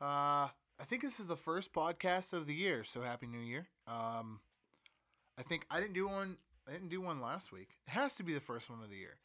Uh, I think this is the first podcast of the year, so happy New Year. Um, I think I didn't do one. I didn't do one last week. It has to be the first one of the year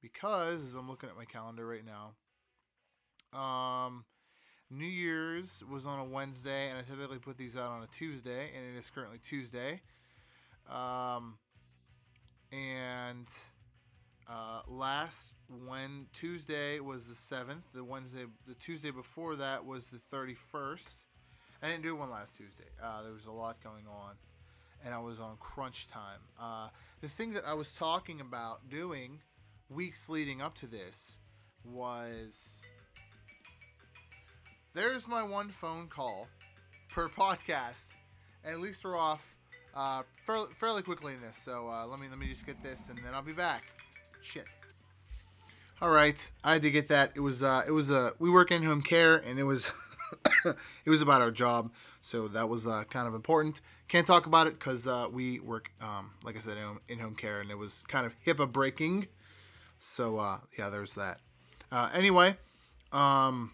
because as I'm looking at my calendar right now, um, New Year's was on a Wednesday, and I typically put these out on a Tuesday, and it is currently Tuesday. Um, and uh, last when Tuesday was the seventh, the Wednesday, the Tuesday before that was the thirty first. I didn't do one last Tuesday. Uh, there was a lot going on, and I was on crunch time. Uh, the thing that I was talking about doing weeks leading up to this was there's my one phone call per podcast, at least we're off uh, fairly, quickly in this. So uh, let me let me just get this, and then I'll be back. Shit. All right, I had to get that. It was uh, it was a uh, we work in home care, and it was it was about our job, so that was uh, kind of important. Can't talk about it because uh, we work, um, like I said, in home care, and it was kind of HIPAA breaking. So uh, yeah, there's that. Uh, anyway, um,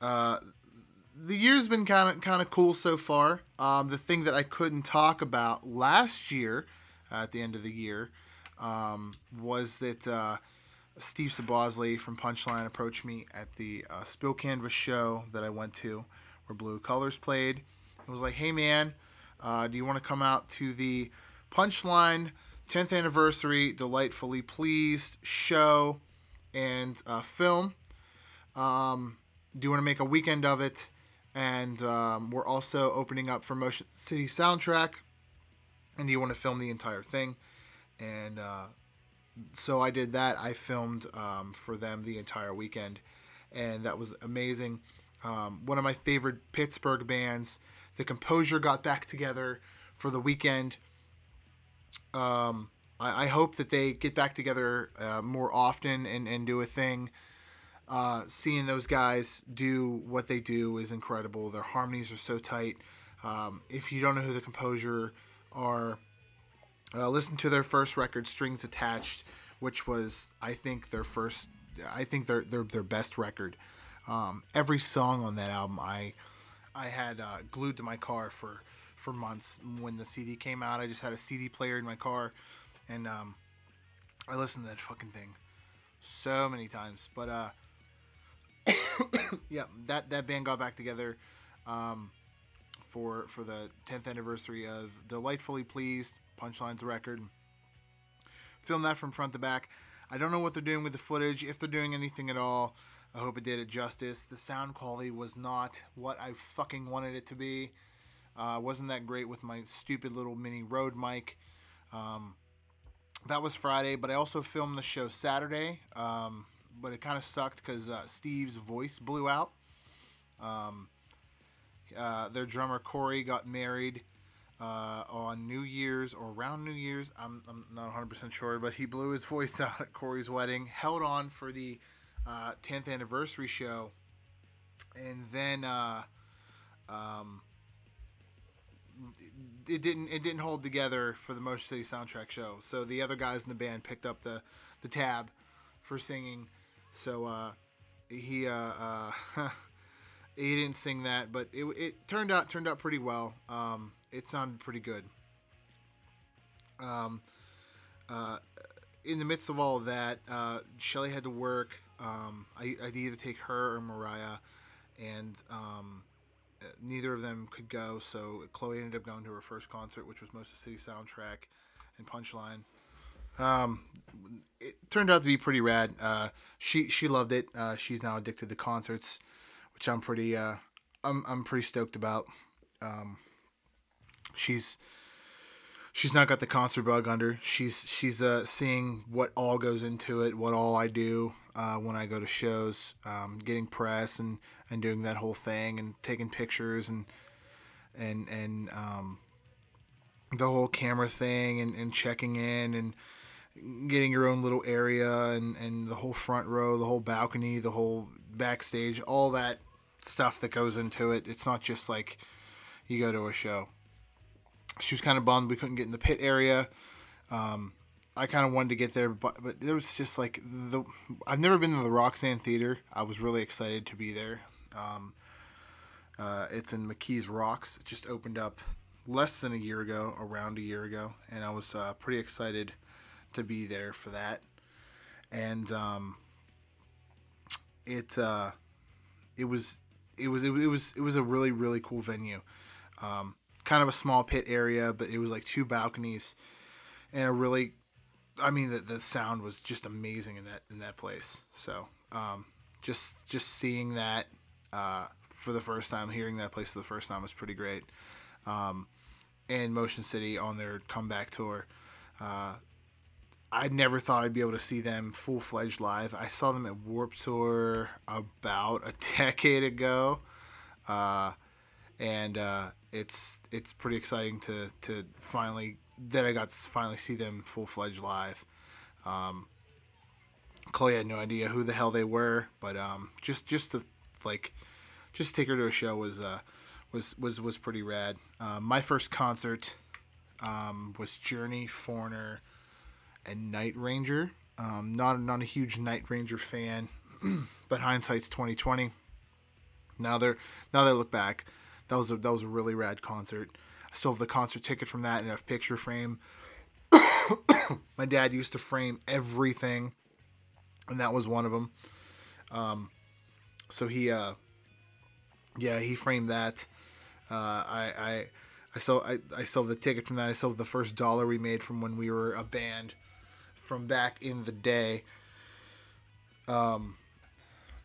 uh, the year's been kind of kind of cool so far. Um, the thing that I couldn't talk about last year, uh, at the end of the year, um, was that uh, Steve Soboslai from Punchline approached me at the uh, Spill Canvas show that I went to, where Blue Colors played. It was like, "Hey man, uh, do you want to come out to the Punchline 10th anniversary Delightfully Pleased show and uh, film?" Um, do you want to make a weekend of it? And um, we're also opening up for Motion City Soundtrack. And do you want to film the entire thing? And uh, so I did that. I filmed um, for them the entire weekend, and that was amazing. Um, one of my favorite Pittsburgh bands, The Composure, got back together for the weekend. Um, I, I, hope that they get back together uh, more often and, and do a thing uh, seeing those guys do what they do is incredible. Their harmonies are so tight. Um, if you don't know who the composure are, uh, listen to their first record, Strings Attached, which was I think their first, I think their their their best record. Um, every song on that album, I I had uh, glued to my car for for months. When the CD came out, I just had a CD player in my car, and um, I listened to that fucking thing so many times. But uh, yeah, that that band got back together um, for for the 10th anniversary of Delightfully Pleased, Punchlines record. Film that from front to back. I don't know what they're doing with the footage, if they're doing anything at all. I hope it did it justice. The sound quality was not what I fucking wanted it to be. Uh, wasn't that great with my stupid little mini Rode mic. Um, that was Friday, but I also filmed the show Saturday. Um, but it kind of sucked because uh, Steve's voice blew out. Um, uh, their drummer Corey got married uh, on New Year's or around New Year's. I'm, I'm not 100% sure, but he blew his voice out at Corey's wedding. Held on for the 10th uh, anniversary show, and then uh, um, it didn't it didn't hold together for the Motion City soundtrack show. So the other guys in the band picked up the the tab for singing so uh, he uh, uh, he didn't sing that, but it, it turned out turned out pretty well. Um, it sounded pretty good. Um, uh, in the midst of all of that, uh, Shelly had to work. Um, I, I'd either take her or Mariah, and um, neither of them could go. So Chloe ended up going to her first concert, which was Motion City Soundtrack and Punchline. Um, it turned out to be pretty rad. Uh, she she loved it. Uh, she's now addicted to concerts, which I'm pretty uh, I'm I'm pretty stoked about. Um, she's she's not got the concert bug under. She's she's uh, seeing what all goes into it, what all I do uh, when I go to shows, um, getting press and and doing that whole thing and taking pictures and and and um, the whole camera thing and, and checking in and getting your own little area and, and the whole front row, the whole balcony, the whole backstage, all that stuff that goes into it. It's not just like you go to a show. She was kind of bummed we couldn't get in the pit area. Um, I kind of wanted to get there, but but there was just like the I've never been to the Roxian Theater. I was really excited to be there. Um, uh, it's in McKees Rocks. It just opened up less than a year ago, around a year ago, and I was uh, pretty excited to be there for that. And um, it uh, it was it was it was it was a really really cool venue. Um, kind of a small pit area, but it was like two balconies and a really I mean the, the sound was just amazing in that in that place. So um, just just seeing that uh, for the first time, hearing that place for the first time was pretty great. Um, and Motion City on their comeback tour. Uh, I never thought I'd be able to see them full fledged live. I saw them at Warp Tour about a decade ago, uh, and uh, it's it's pretty exciting to to finally that I got to finally see them full fledged live. Um, Chloe had no idea who the hell they were, but um, just just to like just take her to a show was uh, was was was pretty rad. Uh, my first concert um, was Journey, Foreigner, and Night Ranger. Um, not not a huge Night Ranger fan, but hindsight's twenty twenty. Now they're now I look back, that was a that was a really rad concert. I still have the concert ticket from that in a picture frame. My dad used to frame everything, and that was one of them. Um, so he, uh, yeah, he framed that. Uh, I, I, I still, I, I still have the ticket from that. I still have the first dollar we made from when we were a band, from back in the day. Um,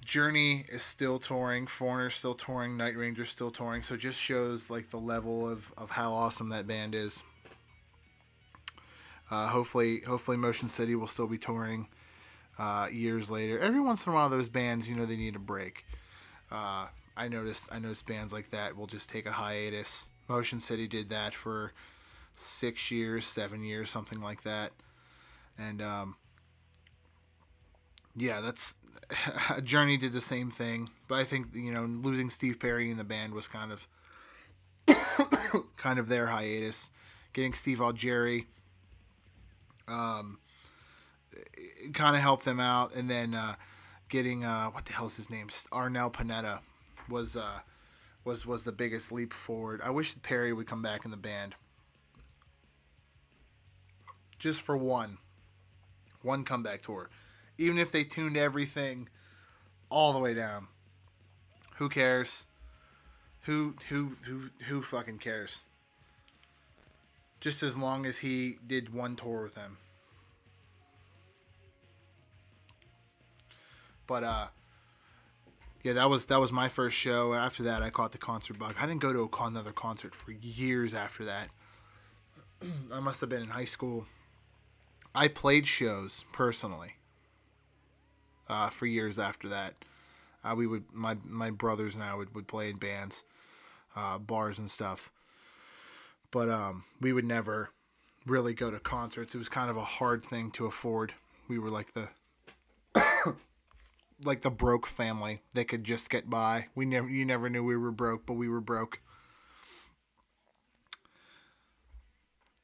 Journey is still touring, Foreigner still touring, Night Ranger still touring. So it just shows like the level of, of how awesome that band is. Uh, hopefully, hopefully Motion City will still be touring uh, years later. Every once in a while, those bands, you know, they need a break. Uh, I noticed, I noticed bands like that will just take a hiatus. Motion City did that for six years, seven years, something like that. And um, yeah, that's Journey did the same thing, but I think you know losing Steve Perry in the band was kind of kind of their hiatus. Getting Steve Augeri um, kind of helped them out, and then uh, getting uh, what the hell's his name Arnel Pineda was uh, was was the biggest leap forward. I wish Perry would come back in the band just for one one comeback tour even if they tuned everything all the way down. Who cares? Who who who who fucking cares? Just as long as he did one tour with them. But uh yeah, that was that was my first show. After that, I caught the concert bug. I didn't go to another concert for years after that. I must have been in high school. I played shows personally uh, for years after that. Uh, we would my my brothers and I would, would play in bands, uh, bars and stuff. But um, we would never really go to concerts. It was kind of a hard thing to afford. We were like the like the broke family that could just get by. We never you never knew we were broke, but we were broke.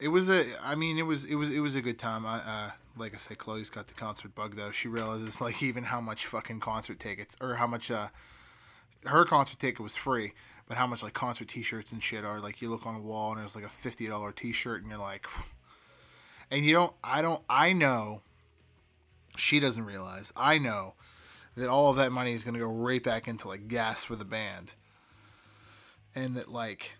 It was a I mean it was it was it was a good time. I uh, like I say, Chloe's got the concert bug though. She realizes like even how much fucking concert tickets or how much uh her concert ticket was free, but how much like concert T-shirts and shit are. Like you look on the wall and there's like a fifty dollar T-shirt and you're like, and you don't. I don't. I know. She doesn't realize. I know that all of that money is gonna go right back into like gas for the band, and that like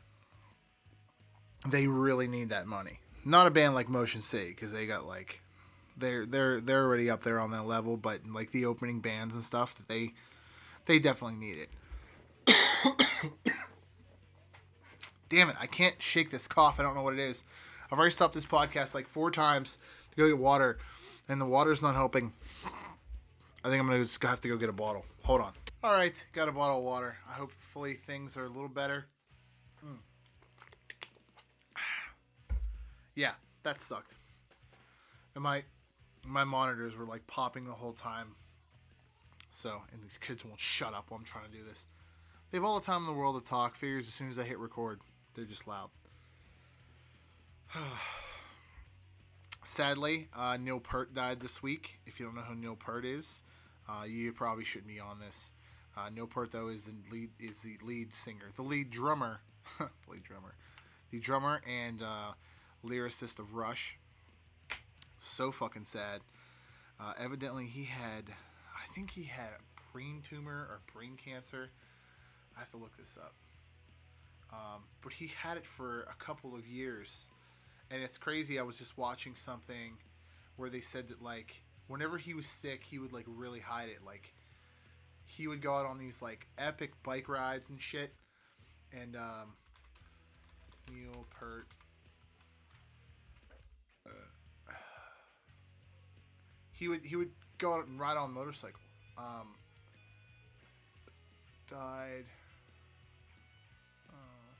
they really need that money. Not a band like Motion City because they got like they're they're they're already up there on that level, but like the opening bands and stuff, they they definitely need it. Damn it! I can't shake this cough. I don't know what it is. I've already stopped this podcast like four times to go get water, and the water's not helping. I think I'm gonna just have to go get a bottle. Hold on. All right, got a bottle of water. I hopefully things are a little better. Mm. yeah, that sucked. Am my my monitors were like popping the whole time. So, and these kids won't shut up while I'm trying to do this. They have all the time in the world to talk. Figures as soon as I hit record, they're just loud. sadly, uh, Neil Peart died this week. If you don't know who Neil Peart is, uh, you probably shouldn't be on this. Uh, Neil Peart though is the lead is the lead singer, the lead drummer, lead drummer, the drummer and uh, lyricist of Rush. So fucking sad. Uh, evidently, he had, I think he had a brain tumor or brain cancer. I have to look this up. Um, but he had it for a couple of years, and it's crazy. I was just watching something where they said that like whenever he was sick, he would like really hide it. Like he would go out on these like epic bike rides and shit. And um, Neil Peart. He would he would go out and ride on a motorcycle. Um, died. Uh,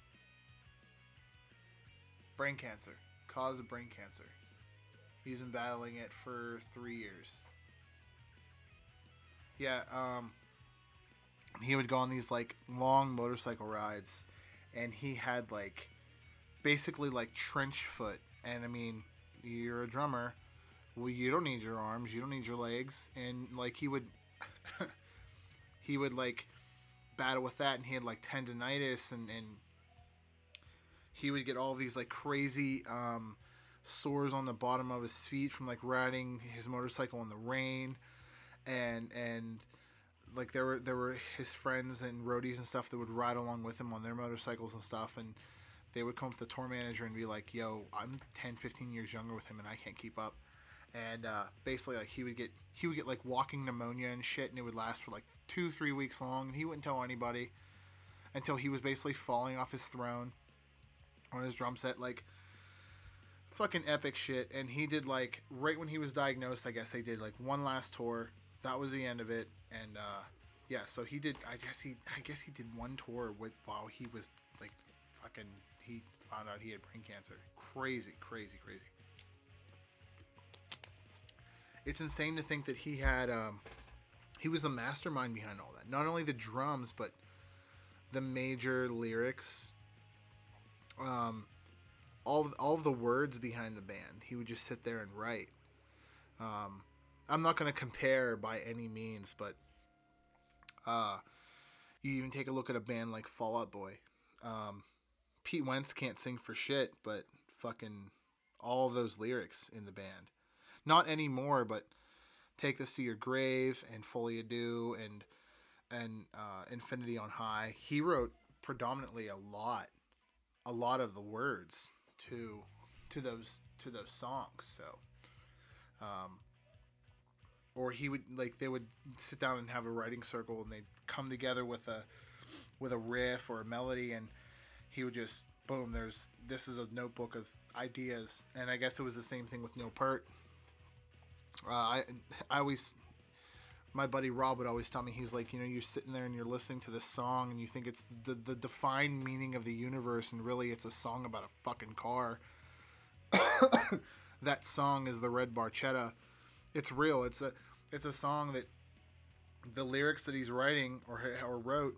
brain cancer. Cause of brain cancer. He's been battling it for three years. Yeah, um, he would go on these like long motorcycle rides, and he had like basically like trench foot. And I mean, you're a drummer. Well, you don't need your arms, you don't need your legs, and like he would, he would like battle with that, and he had like tendonitis, and and he would get all these like crazy um, sores on the bottom of his feet from like riding his motorcycle in the rain, and and like there were there were his friends and roadies and stuff that would ride along with him on their motorcycles and stuff and they would come up to the tour manager and be like yo i'm 10 15 years younger with him and i can't keep up and uh, basically like he would get he would get like walking pneumonia and shit and it would last for like two three weeks long and he wouldn't tell anybody until he was basically falling off his throne on his drum set like fucking epic shit. And he did like right when he was diagnosed i guess they did like one last tour. That was the end of it. And uh yeah so he did i guess he i guess he did one tour with while he was like fucking he found out he had brain cancer. Crazy crazy crazy it's insane to think that he had um he was the mastermind behind all that. Not only the drums but the major lyrics um all of, all of the words behind the band. He would just sit there and write. Um i'm not going to compare by any means but uh you even take a look at a band like fall out boy. Um pete wentz can't sing for shit but fucking all of those lyrics in the band not anymore but take this to your grave and Folie à Deux and and uh, infinity on high. He wrote predominantly a lot a lot of the words to to those to those songs so um or he would like they would sit down and have a writing circle and they'd come together with a with a riff or a melody and he would just boom there's this is a notebook of ideas. And i guess it was the same thing with neil peart uh, i i always my buddy rob would always tell me he's like you know you're sitting there and you're listening to this song and you think it's the, the defined meaning of the universe and really it's a song about a fucking car. That song is the red barchetta. It's real. It's a it's a song that the lyrics that he's writing or or wrote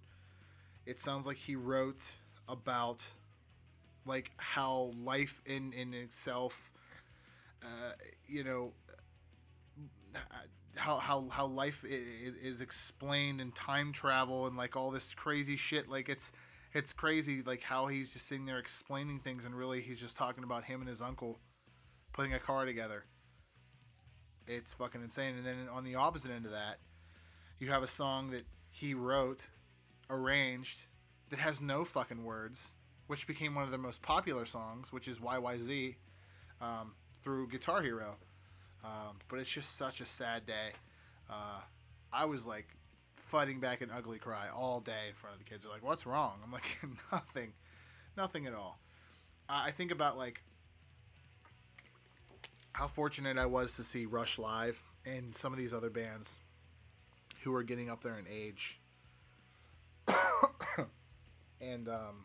it sounds like he wrote about like how life in in itself uh, you know how how how life is, is explained in time travel and like all this crazy shit. Like it's it's crazy like how he's just sitting there explaining things and really he's just talking about him and his uncle putting a car together. It's fucking insane. And then on the opposite end of that you have a song that he wrote arranged that has no fucking words which became one of their most popular songs which is yyz um, through guitar hero um, but it's just such a sad day. Uh, I was like fighting back an ugly cry all day in front of the kids. They're like, "What's wrong?" I'm like, "Nothing, nothing at all." I think about like how fortunate I was to see Rush live and some of these other bands who are getting up there in age, and um,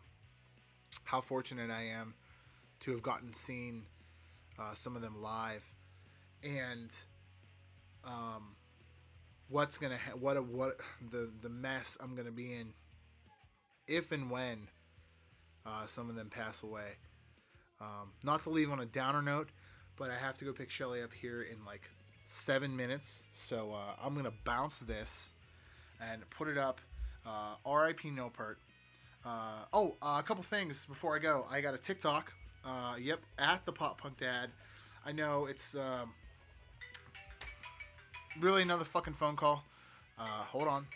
how fortunate I am to have gotten seen uh, some of them live and um, what's gonna ha- what a, what the the mess I'm gonna be in if and when uh, some of them pass away. Um, not to leave on a downer note, but I have to go pick Shelly up here in like seven minutes. So uh, I'm gonna bounce this and put it up. Uh, R.I.P. Neil Peart. Uh, oh, uh, a couple things before I go. I got a TikTok. Uh, yep, at the Pop Punk Dad. I know it's um, really another fucking phone call. Uh, hold on.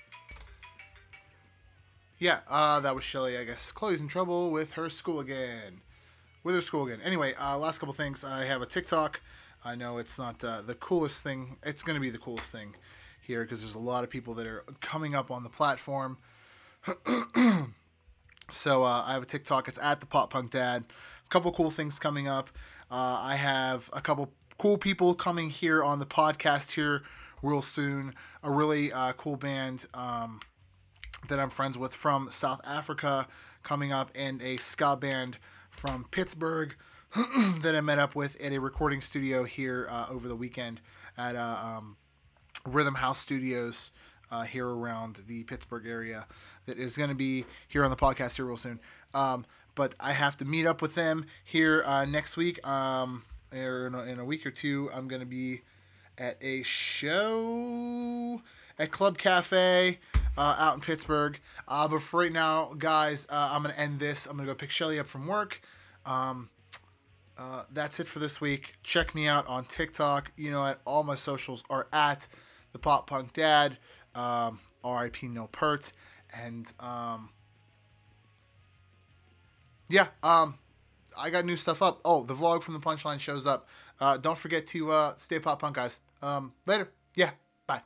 Yeah, uh, that was Shelly, I guess. Chloe's in trouble with her school again. With her school again. Anyway, uh, last couple things. I have a TikTok. I know it's not uh, the coolest thing. It's going to be the coolest thing here because there's a lot of people that are coming up on the platform. so uh, I have a TikTok. It's at the Pop Punk Dad. A couple cool things coming up. Uh, I have a couple cool people coming here on the podcast here real soon. A really uh, cool band. Um, that I'm friends with from South Africa coming up, and a ska band from Pittsburgh that I met up with at a recording studio here uh, over the weekend at uh, um, Rhythm House Studios uh, here around the Pittsburgh area. That is going to be here on the podcast here real soon. Um, but I have to meet up with them here uh, next week. Um, or in a, in a week or two, I'm going to be at a show at Club Cafe uh, out in Pittsburgh. Uh, but for right now, guys, uh, I'm going to end this. I'm going to go pick Shelly up from work. Um, uh, that's it for this week. Check me out on TikTok. You know, at all my socials are at the Pop Punk Dad, um, R.I.P. Neil Peart, and um, yeah, um, I got new stuff up. Oh, the vlog from the Punchline shows up. Uh, don't forget to uh, stay pop punk, guys. Um, later. Yeah. Bye.